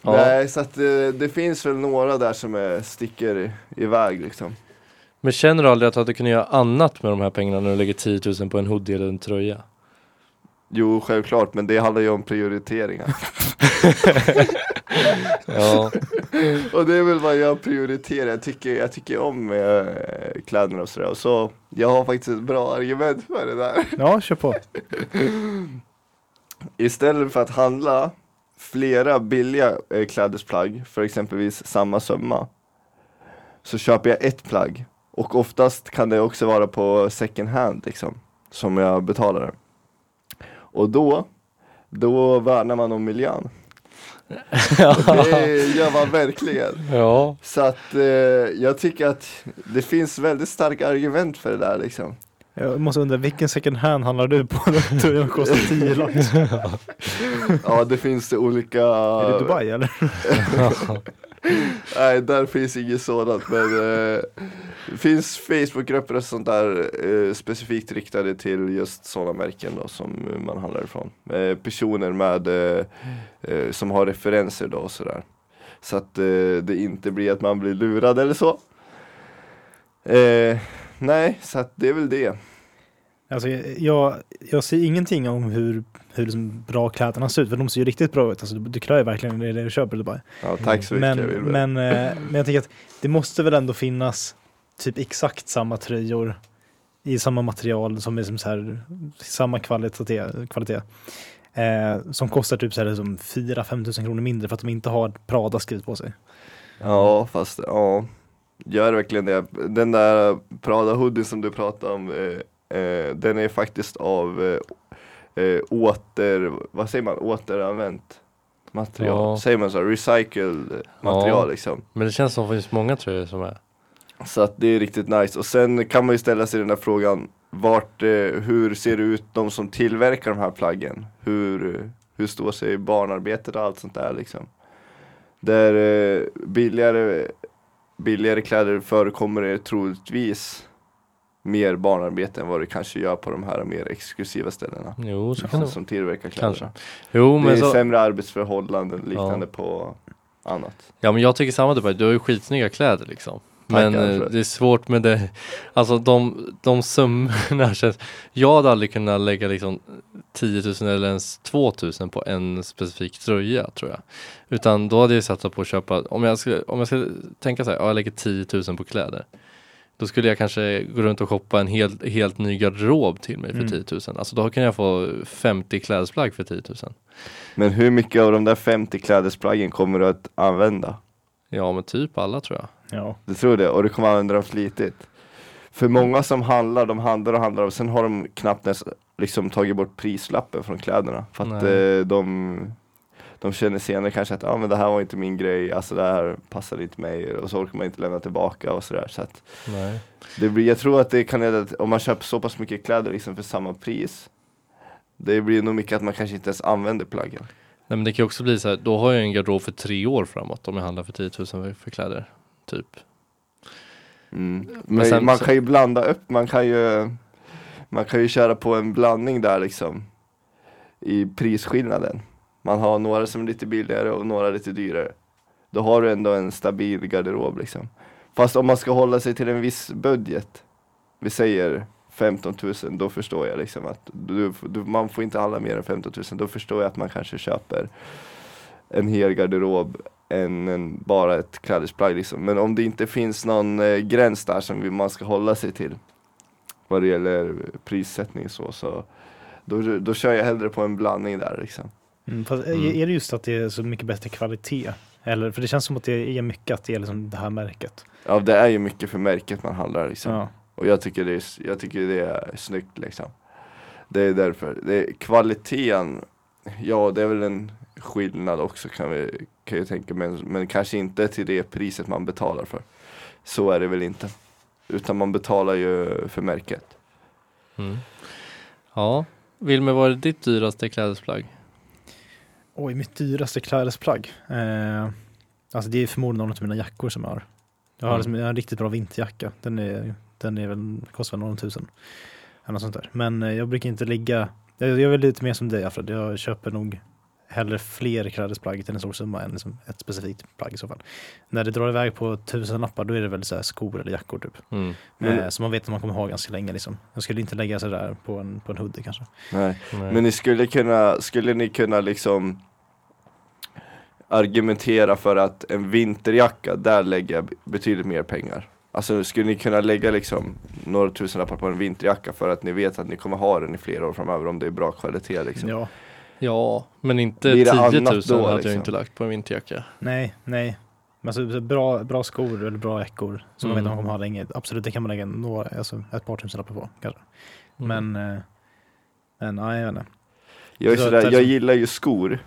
Ja. Nej, så att det, det finns väl några där som är, sticker i- iväg liksom. Men känner du aldrig att du kunde göra annat med de här pengarna när du lägger 10 000 på en hoodie eller en tröja? Jo, självklart, men det handlar ju om prioriteringar. Ja, och det är väl vad jag prioriterar. Jag tycker, jag tycker om eh, kläderna och sådär. Så, jag har faktiskt ett bra argument för det där. Ja, kör på. Istället för att handla flera billiga eh, klädesplagg för exempelvis samma summa så köper jag ett plagg och oftast kan det också vara på second hand liksom som jag betalar. Och då, då värnar man om miljön. Det gör man verkligen. ja. Så att eh, jag tycker att det finns väldigt starka argument för det där liksom. Jag måste undra, vilken second hand handlar du på? Den kostar 10 lax. Ja det finns det olika Är det Dubai eller? Nej, där finns inget sådant men eh, finns Facebookgrupper och sånt där eh, specifikt riktade till just sådana märken då som man handlar ifrån. Eh, personer med eh, eh, som har referenser då och sådär. Så att eh, det inte blir att man blir lurad eller så. Nej, så att det är väl det. Alltså, jag, jag ser ingenting om hur, hur liksom bra kläderna ser ut, för de ser ju riktigt bra ut. Alltså, du, du klär ju verkligen det du köper i Dubai. Ja, tack så mycket Men, Wilbur. men, eh, men jag tänker att det måste väl ändå finnas typ exakt samma tröjor i samma material som är som så här, samma kvalitet, kvalitet eh, som kostar typ så här som 4-5 tusen kronor mindre för att de inte har Prada skrivit på sig. Ja, fast ja. Gör verkligen det. Den där Prada hoodien som du pratade om, eh, den är faktiskt av eh, eh, åter, vad säger man, återanvänt material. Ja. Säger man så? Recycled material Ja. liksom. Men det känns som att det finns många tröjor som är. Så att det är riktigt nice. Och sen kan man ju ställa sig den där frågan, vart, eh, hur ser det ut de som tillverkar de här plaggen? Hur, eh, hur står sig barnarbetet och allt sånt där liksom? Där eh, billigare billigare kläder förekommer det troligtvis mer barnarbete än vad det kanske gör på de här mer exklusiva ställena. Jo, så kan Som, det som tillverkar kläder. Kanske. Jo, Det men är så, sämre arbetsförhållanden liknande på annat. ja men jag tycker samma Dubai, du har ju skitsnygga kläder liksom. Men Tackar eh, det. det är svårt med det, alltså de, de summorna känns, jag hade aldrig kunnat lägga liksom 10 000 eller ens 2 000 på en specifik tröja tror jag. Utan då hade jag satsat på att köpa, om jag skulle, om jag skulle tänka så här, ja, jag lägger 10 000 på kläder. Då skulle jag kanske gå runt och shoppa en helt, helt ny garderob till mig för Mm. 10 000. Alltså då kan jag få 50 klädesplagg för 10 000. Men hur mycket av de där 50 klädesplaggen kommer du att använda? Ja men typ alla tror jag. Ja. Du tror det? Och du kommer använda dem flitigt? För många som handlar, de handlar och handlar och sen har de knappt ens liksom tagit bort prislappen från kläderna. För att Nej. eh, de, de känner senare kanske att ah, men det här var inte min grej, alltså det här passade inte mig och så orkar man inte lämna tillbaka och sådär. Så att Nej. det blir, jag tror att det kan leda till, om man köper så pass mycket kläder liksom för samma pris Det blir nog mycket att man kanske inte ens använder plaggen. Nej men det kan också bli så här, då har jag en garderob för tre år framåt om jag handlar för 10 000 för, kläder. Typ. Mm. Men sen- man kan ju blanda upp, man kan ju Man kan ju köra på en blandning där liksom I prisskillnaden man har några som är lite billigare och några lite dyrare Då har du ändå en stabil garderob liksom Fast om man ska hålla sig till en viss budget Vi säger 15 000, då förstår jag liksom att du, du, man får inte handla mer än 15 000 Då förstår jag att man kanske köper en hel garderob än en, bara ett klädesplagg liksom. Men om det inte finns någon eh, gräns där som vi- man ska hålla sig till vad det gäller prissättning så, så då, då kör jag hellre på en blandning där liksom. Mm, fast är- Mm. är det just att det är så mycket bättre kvalitet? Eller, för det känns som att det är mycket att det är liksom det här märket. Ja det är ju mycket för märket man handlar liksom. Ja. Och jag tycker, det är, jag tycker det är snyggt liksom. Det är därför. Det är, kvaliteten, ja det är väl en skillnad också kan, vi, kan jag tänka men, men kanske inte till det priset man betalar för. Så är det väl inte. Utan man betalar ju för märket. Mm. Ja, Wilmer vad är ditt dyraste klädesplagg? Oj, mitt dyraste klädesplagg. Eh, alltså det är förmodligen någon av mina jackor som jag har. Jag har Mm. liksom, jag har en riktigt bra vinterjacka. Den är, den är väl, kostar väl några tusen. Eller sånt där. Men eh, jag brukar inte ligga, jag, jag är väl lite mer som dig Alfred. Jag köper nog hellre fler klädesplagg till en stor summa än liksom ett specifikt plagg i så fall. När det drar iväg på tusen lappar då är det väl så här skor eller jackor typ. Mm. Men- eh, som man vet att man kommer ha ganska länge liksom. Jag skulle inte lägga sådär på en, på en hoodie kanske. Nej. Nej. Men ni skulle kunna, skulle ni kunna liksom argumentera för att en vinterjacka, där lägger jag betydligt mer pengar? Alltså skulle ni kunna lägga liksom några tusenlappar på en vinterjacka för att ni vet att ni kommer ha den i flera år framöver om det är bra kvalitet liksom? Ja, Ja, men inte Blir 10 det 000 annat då, hade jag liksom? inte lagt på en vinterjacka. nej, nej. Men alltså, så bra, bra skor eller bra jackor som man vet att man Mm. kommer ha länge. Absolut, det kan man lägga några, alltså ett par tusenlappar på kanske. Mm. Men, eh, men nej, jag vet inte. Jag, är Så sådär, jag gillar ju skor,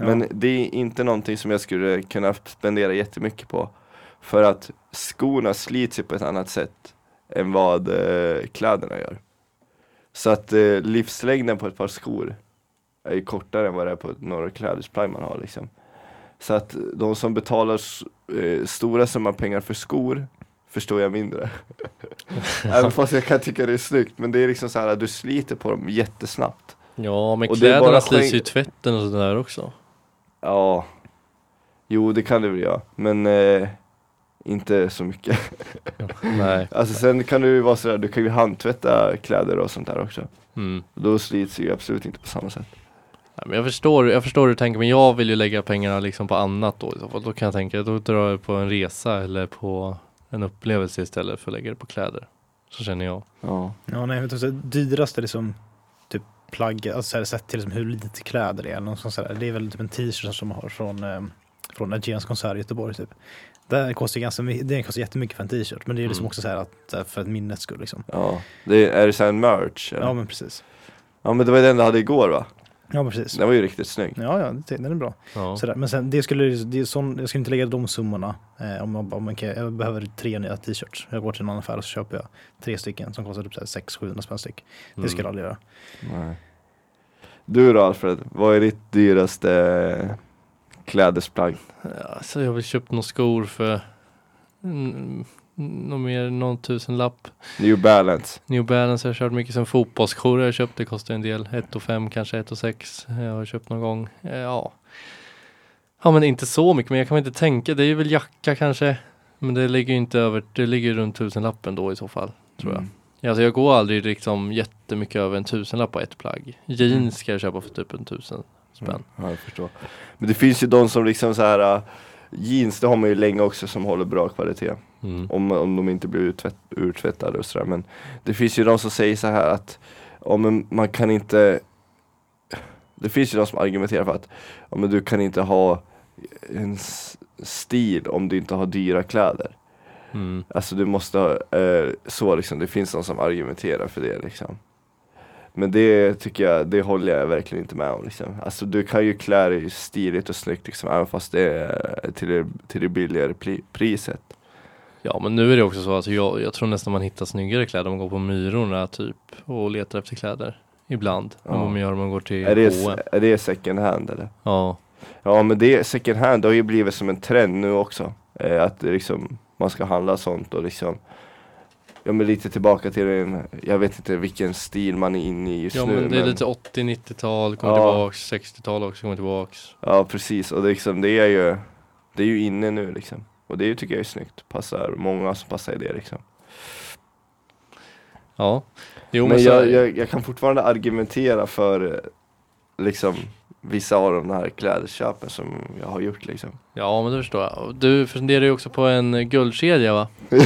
Ja. men det är inte någonting som jag skulle kunna spendera jättemycket på. För att skorna slits ju på ett annat sätt än vad eh, kläderna gör. Så att eh, livslängden på ett par skor är ju kortare än vad det är på några klädesplagg man har liksom. Så att de som betalar eh, stora summor pengar för skor förstår jag mindre. Även fast jag kan tycka det är snyggt, men det är liksom så här att du sliter på dem jättesnabbt. Ja, men Och kläderna slits ju i tvätten och sådär också. Ja, jo det kan det väl göra, men eh, inte så mycket. Nej. Alltså sen kan det ju vara sådär, du kan ju handtvätta kläder och sånt där också. Mm. Då slits det ju absolut inte på samma sätt. Nej, men jag förstår, jag förstår hur du tänker men jag vill ju lägga pengarna liksom på annat då. Då kan jag tänka, då drar jag på en resa eller på en upplevelse istället för att lägga det på kläder. Så känner jag. Ja. Ja, nej, så dyraste liksom, plagg, alltså så här, sett till liksom hur lite kläder det är. Någon sån, så här, det är väl typ en t-shirt som man har från, eh, från Aegeans konsert i Göteborg typ. Det kostar, ganska, det kostar jättemycket för en t-shirt, men det är liksom Mm. också så här att eh, för ett minnets skull liksom. ja. Det är, är det såhär merch? eller? Ja, men precis. ja men det var den du hade igår va? Ja, precis. Den var ju riktigt snygg. Ja, ja, det, den är bra. Ja. Sådär. Men sen, det skulle, det är sån, jag skulle inte lägga de summorna eh, om, man, om man kan, jag behöver tre nya t-shirts. Jag går till en annan affär och så köper jag tre stycken som kostar typ 600-700 spänn styck. Det skulle jag aldrig göra. Nej. Du då Alfred, vad är ditt dyraste klädesplagg? Ja, så jag har väl köpt några skor för Mm, någon mer, någon tusenlapp. New Balance. New Balance har jag kört mycket som fotbollsskor har jag köpt. Det kostar en del. 1 och 5 kanske 1 och 6. Jag har köpt någon gång. Eh, Ja. Ja men inte så mycket men jag kan inte tänka. Det är väl jacka kanske. Men det ligger ju inte över. Det ligger runt tusenlappen då i så fall. Tror jag. Mm. Alltså jag går aldrig liksom jättemycket över en tusenlapp på ett plagg. Jeans ska jag köpa för typ en tusen spänn. Ja, jag förstår. Men det finns ju de som liksom så här äh, jeans, det har man ju länge också som håller bra kvalitet. Mm. Om, om de inte blir uttvätt, urtvättade och sådär. Men det finns ju de som säger så här att om man kan inte Det finns ju de som argumenterar för att om du kan inte ha en stil om du inte har dyra kläder. Mm. Alltså du måste ha, eh, så liksom, det finns de som argumenterar för det liksom. Men det tycker jag, det håller jag verkligen inte med om liksom. Alltså du kan ju klä dig stiligt och snyggt liksom, även fast det är till det, till det billigare priset. Ja men nu är det också så att jag, jag tror nästan man hittar snyggare kläder om man går på Myrorna typ och letar efter kläder. Ibland. Ja. Om man gör om man går till Är det, H&M. är det second hand eller? Ja. Ja men det second hand det har ju blivit som en trend nu också. Eh, att liksom, man ska handla sånt och liksom Ja men lite tillbaka till en, jag vet inte vilken stil man är inne i just Ja nu. men det är lite 80-90-tal, kommer Ja. tillbaks, 60-tal också kommer tillbaks. Ja precis och det, liksom, det är ju Det är ju inne nu liksom Och det tycker jag är snyggt, passar många som passar i det liksom Ja. Jo, Men så- jag, jag, jag kan fortfarande argumentera för Liksom Vissa av de här klädköpen som jag har gjort liksom Ja men det förstår jag. Du funderar ju också på en guldkedja va?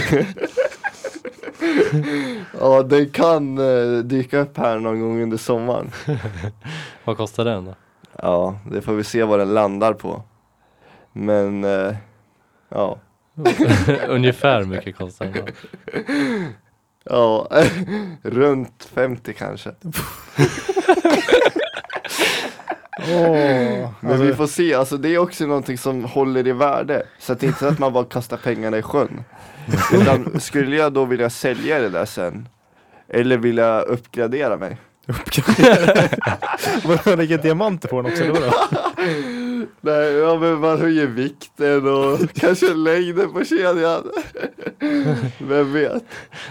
Ja den kan eh, dyka upp här någon gång under sommaren Vad kostar den då? Ja, det får vi se vad den landar på Men eh, Ja. Ungefär mycket kostar den då? Ja, runt 50 kanske. Åh, Men alltså, vi får se, alltså det är också någonting som håller i värde. Så att det är inte så att man bara kastar pengarna i sjön. Utan skulle jag då vilja sälja det där sen? Eller vilja uppgradera mig? Vadå, lägger diamanter på den också eller vadå? Nej, ja men man höjer vikten och kanske längden på kedjan Vem vet?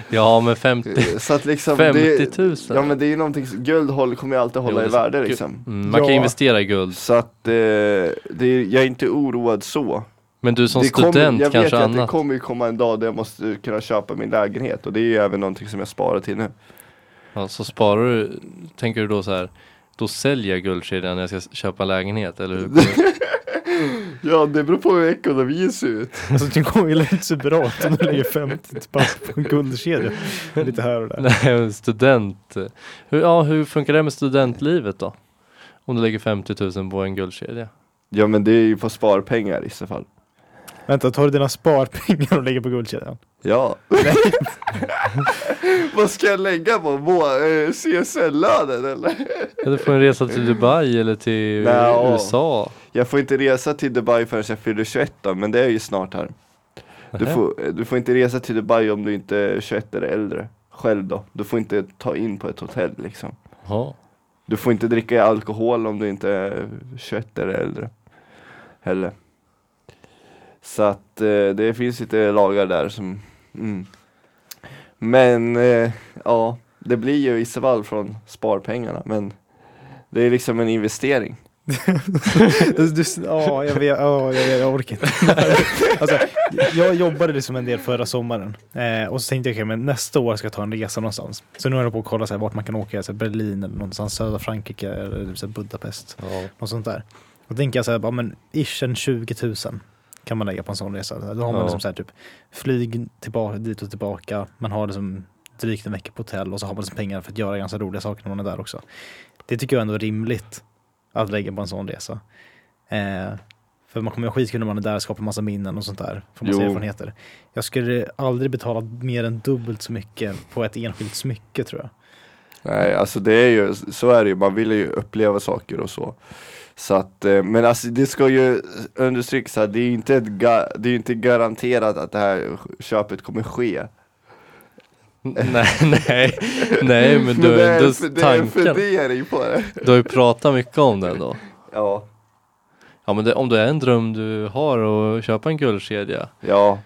Ja men 50, Så att liksom 50 det, 000? Ja men det är ju någonting, som- guld håller, kommer ju alltid hålla Jo, i det- värde liksom Mm, man kan Ja. investera i guld. Så att eh, det är, jag är inte oroad så Men du som det student kommer, Jag vet kanske ju att det annat. kommer ju komma en dag där jag måste kunna köpa min lägenhet och det är ju även någonting som jag sparar till nu Ja, så sparar du, tänker du då så här, då säljer jag guldkedjan när jag ska köpa lägenhet eller hur? Ja det beror på hur ekonomin ser ut Alltså det kommer ju inte så bra om du lägger 50 spänn på en guldkedja. Lite här och där. Nej, student. Hur, ja, hur funkar det med studentlivet då? Om du lägger 50 000 på en guldkedja? Ja men det är ju på sparpengar i så fall Vänta, tar du dina sparpengar och lägger på guldkedjan? Ja Vad ska jag lägga på? Eh, CSN-lönen eller? Du får en resa till Dubai eller till Nja. USA. Jag får inte resa till Dubai förrän jag fyller 21 då, men det är ju snart här du får, du får inte resa till Dubai om du inte är 21 eller äldre Själv då, du får inte ta in på ett hotell liksom Jaha. Du får inte dricka alkohol om du inte är 21 eller äldre Heller Så att eh, det finns lite lagar där som mm. Men eh, ja, det blir ju i så fall från sparpengarna men Det är liksom en investering Du, ja, jag, vet, ja, jag, jag orkar inte. Alltså, jag jobbade liksom en del förra sommaren eh, och så tänkte jag okej, men nästa år ska jag ta en resa någonstans. Så nu håller jag på att kolla så här, vart man kan åka, så här, Berlin eller någonstans, södra Frankrike eller så här, Budapest. Ja. Något sånt där. Och tänker jag så här, ja, men ish en 20 000 kan man lägga på en sån resa. Då har man Ja. liksom så här, typ flyg tillbaka, dit och tillbaka. Man har liksom drygt en vecka på hotell och så har man liksom pengar för att göra ganska roliga saker när man är där också. Det tycker jag ändå är rimligt att lägga på en sån resa. Eh, för man kommer ju skitkul när man är där, skapar massa minnen och sånt där. Får massa Jo. erfarenheter. Jag skulle aldrig betala mer än dubbelt så mycket på ett enskilt smycke tror jag. Nej, alltså det är ju, så är det ju, man vill ju uppleva saker och så Så att, eh, men alltså det ska ju understrykas att det är ju inte, det är ju inte garanterat att det här köpet kommer ske Nej, nej, nej men du har är, ändå en- det är en tanken. fundering på det Du har ju pratat mycket om det ändå. Ja, Ja men det, om det är en dröm du har att köpa en guldkedja. ja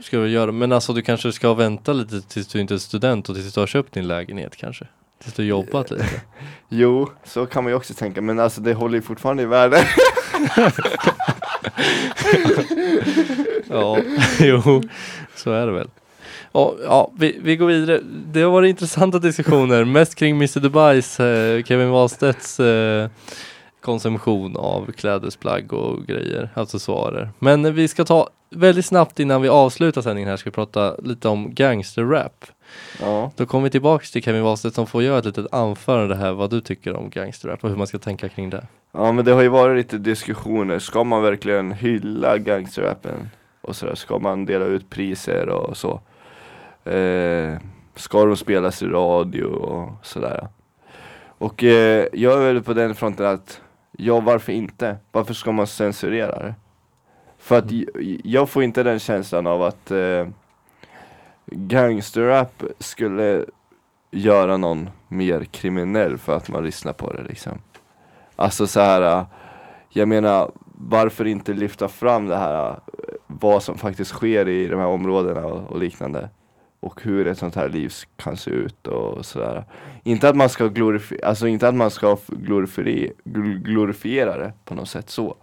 ska du göra. Men alltså du kanske ska vänta lite tills du inte är student och tills du har köpt din lägenhet kanske. Tills du jobbat lite. Jo, så kan man ju också tänka, men alltså det håller ju fortfarande i värde. Ja, jo, så är det väl. Ja, ja vi, vi går vidare. Det har varit intressanta diskussioner, mest kring Mr Dubais, eh, Kevin Wahlstedts eh, konsumtion av klädesplagg och grejer, accessoarer. Men eh, vi ska ta väldigt snabbt innan vi avslutar sändningen här ska vi prata lite om gangsterrap. Ja, Då kommer vi tillbaks till Kevin Wahlstedt som får göra ett litet anförande här vad du tycker om gangsterrap och hur man ska tänka kring det. ja men det har ju varit lite diskussioner, ska man verkligen hylla gangsterrappen? Och sådär, ska man dela ut priser och så? Eh, ska de spelas i radio och sådär? Och eh, jag är väl på den fronten att, ja varför inte? Varför ska man censurera det? För att j- jag får inte den känslan av att eh, gangsterrap skulle göra någon mer kriminell för att man lyssnar på det liksom. Alltså så här, äh, jag menar varför inte lyfta fram det här, äh, vad som faktiskt sker i de här områdena och, och liknande. Och hur ett sånt här liv kan se ut och sådär. Inte att man ska glorifiera, alltså inte att man ska glorifiera, glorifiera det på något sätt så.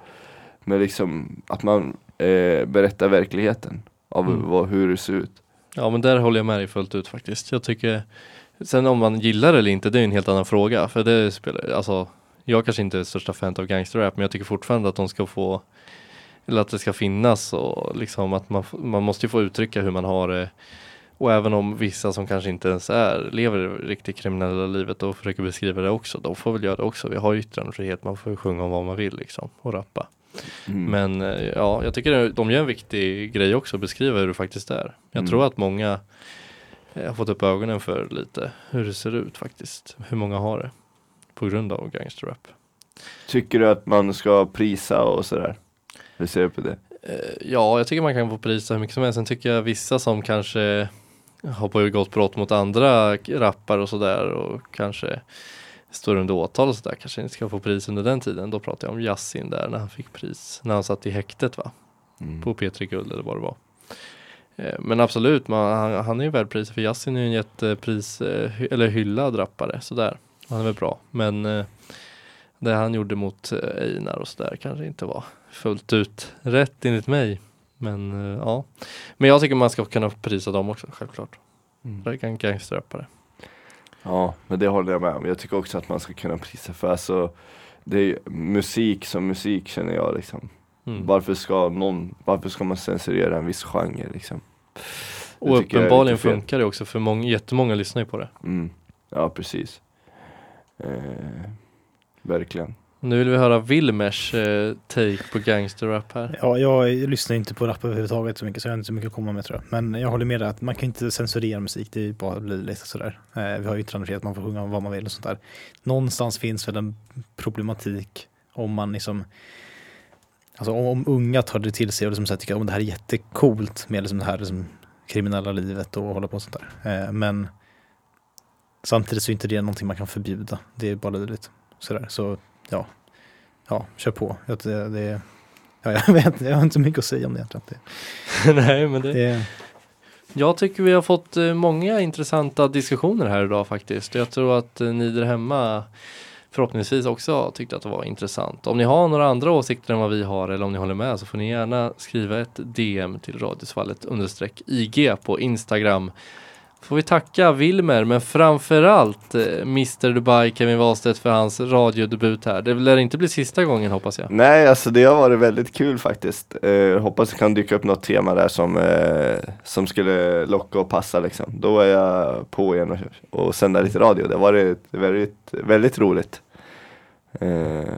Men liksom att man eh, berättar verkligheten av Mm. vad, hur det ser ut. Ja men där håller jag med dig fullt ut faktiskt. Jag tycker Sen om man gillar det eller inte det är en helt annan fråga för det spelar alltså Jag kanske inte är största fan av gangsterrap men jag tycker fortfarande att de ska få Eller att det ska finnas och liksom att man, man måste ju få uttrycka hur man har det Och även om vissa som kanske inte ens är lever det riktigt kriminella livet och försöker beskriva det också De får väl göra det också. Vi har yttrandefrihet, man får ju sjunga om vad man vill liksom och rappa Mm. men eh, ja, jag tycker de gör en viktig grej också, beskriva hur det faktiskt är. Jag Mm. tror att många eh, har fått upp ögonen för lite hur det ser ut faktiskt. Hur många har det på grund av gangsterrap. Tycker du att man ska prisa och sådär? Hur ser du på det? Eh, Ja, jag tycker man kan få prisa hur mycket som helst. Sen tycker jag vissa som kanske har begått brott mot andra rappare och sådär och kanske står under åtal och sådär kanske inte ska få pris under den tiden. Då pratar jag om Yasin där när han fick pris, när han satt i häktet va? Mm. på P3 Guld eller vad det var. Eh, Men absolut, man, han, han är ju värd priset för Yasin är ju en jättepris, eh, eller hyllad rappare, sådär. Han är väl bra, men eh, det han gjorde mot Einar och sådär kanske inte var fullt ut rätt enligt mig. Men ja, men jag tycker man ska kunna prisa dem också, självklart. Mm. Det kan gangsterrappare. Ja, men det håller jag med om. Jag tycker också att man ska kunna prisa för alltså det är musik som musik känner jag liksom. Mm. Varför ska någon, varför ska man censurera en viss genre liksom? Det Och uppenbarligen funkar det också för många, jättemånga lyssnar ju på det. Mm. Ja, precis. Eh, verkligen. Nu vill vi höra Wilmers eh, take på gangsterrap här. Ja, jag lyssnar inte på rap överhuvudtaget så mycket så jag har inte så mycket att komma med tror jag. Men jag håller med dig att man kan inte censurera musik, det är ju bara blir lite sådär. Eh, vi har ju yttrandefrihet, man får sjunga vad man vill och sånt där. Någonstans finns väl en problematik om man liksom Alltså om, om unga tar det till sig och liksom så här tycker att det här är jättecoolt med liksom det här liksom kriminella livet och hålla på och sånt där. Eh, men samtidigt så är inte det någonting man kan förbjuda. Det är bara löjligt. Sådär. Så ja, ja, kör på. Det, det, ja, jag vet jag har inte så mycket att säga om det egentligen. Nej, men det, det, Jag tycker vi har fått eh, många intressanta diskussioner här idag faktiskt. Jag tror att eh, ni där hemma förhoppningsvis också tyckte att det var intressant. Om ni har några andra åsikter än vad vi har eller om ni håller med så får ni gärna skriva ett DM till Radiosvallet understreck IG på Instagram. Får vi tacka Wilmer men framförallt eh, Mr Dubai Kevin Wahlstedt för hans radiodebut här. Det lär inte bli sista gången hoppas jag. Nej, alltså det har varit väldigt kul faktiskt. Eh, hoppas det kan dyka upp något tema där som, eh, som skulle locka och passa liksom. Då är jag på igen och, och sända lite radio. Det har varit väldigt, väldigt roligt. Eh,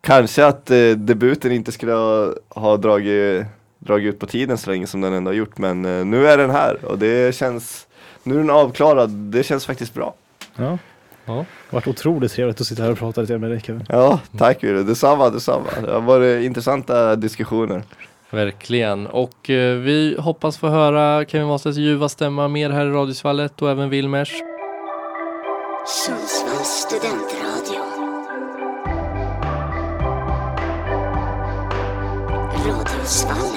kanske att eh, debuten inte skulle ha, ha dragit, dragit ut på tiden så länge som den ändå har gjort. Men eh, nu är den här och det känns, nu är den avklarad. Det känns faktiskt bra. ja, Ja. det har varit otroligt trevligt att sitta här och prata lite med dig Kevin. Ja, tack Viro. Detsamma, detsamma. Det har varit intressanta diskussioner. Verkligen. Och eh, vi hoppas få höra Kevin Wahlstedts ljuva stämma mer här i Radiosvallet och även Wilmers. Sundsvalls studentradio. Radiosvallet.